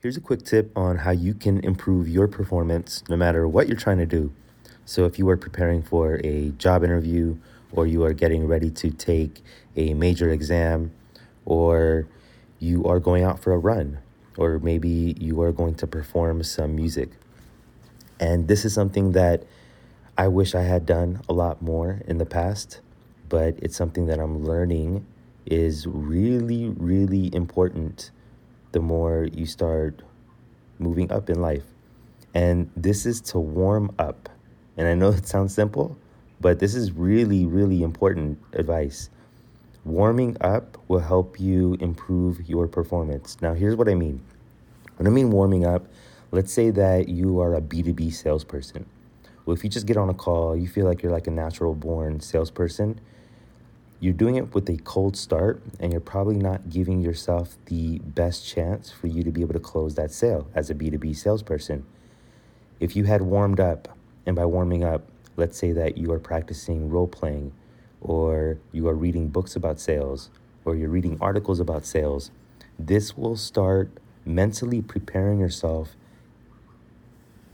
Here's a quick tip on how you can improve your performance no matter what you're trying to do. So, if you are preparing for a job interview, or you are getting ready to take a major exam, or you are going out for a run, or maybe you are going to perform some music. And this is something that I wish I had done a lot more in the past, but it's something that I'm learning is really, really important the more you start moving up in life. And this is to warm up. And I know it sounds simple, but this is really, really important advice. Warming up will help you improve your performance. Now, here's what I mean. When I mean warming up, let's say that you are a B2B salesperson. Well, if you just get on a call, you feel like you're like a natural born salesperson you're doing it with a cold start and you're probably not giving yourself the best chance for you to be able to close that sale as a B2B salesperson. If you had warmed up, and by warming up, let's say that you are practicing role playing, or you are reading books about sales, or you're reading articles about sales, this will start mentally preparing yourself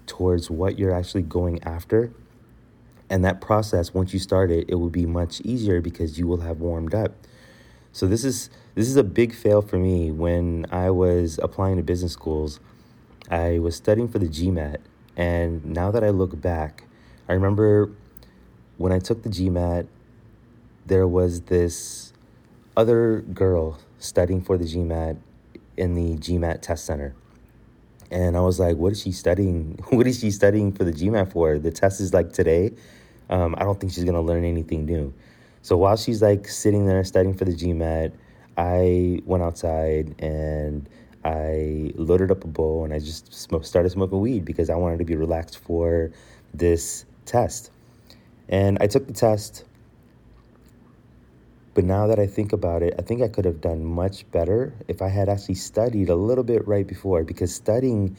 towards what you're actually going after and that process, once you start it, it will be much easier because you will have warmed up. So this is this is a big fail for me. When I was applying to business schools, I was studying for the GMAT, and now that I look back, I remember when I took the GMAT, there was this other girl studying for the GMAT in the GMAT test center. And I was like, what is she studying? What is she studying for the GMAT for? The test is like today. Um, I don't think she's to learn anything new. So while she's like sitting there studying for the GMAT, I went outside and I loaded up a bowl and I just started smoking weed because I wanted to be relaxed for this test. And I took the test. But now that I think about it, I think I could have done much better if I had actually studied a little bit right before because studying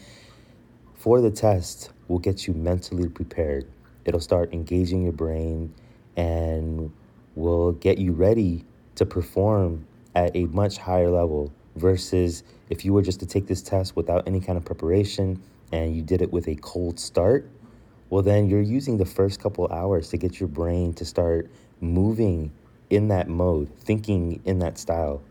for the test will get you mentally prepared. It'll start engaging your brain and will get you ready to perform at a much higher level versus if you were just to take this test without any kind of preparation and you did it with a cold start, well, then you're using the first couple hours to get your brain to start moving in that mode, thinking in that style,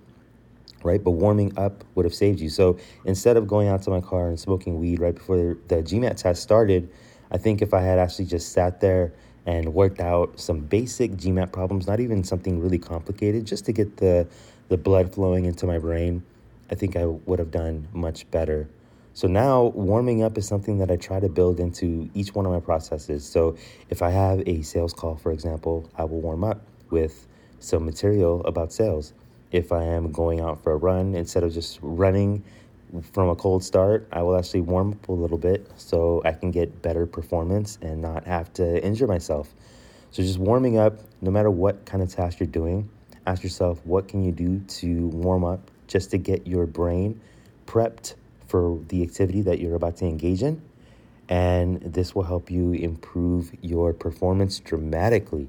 right? But warming up would have saved you. So instead of going out to my car and smoking weed right before the GMAT test started, I think if I had actually just sat there and worked out some basic GMAT problems, not even something really complicated, just to get the, the blood flowing into my brain, I think I would have done much better. So now warming up is something that I try to build into each one of my processes. So if I have a sales call, for example, I will warm up with some material about sales. If I am going out for a run, instead of just running from a cold start, I will actually warm up a little bit so I can get better performance and not have to injure myself. So just warming up, no matter what kind of task you're doing, ask yourself what can you do to warm up just to get your brain prepped for the activity that you're about to engage in. And this will help you improve your performance dramatically.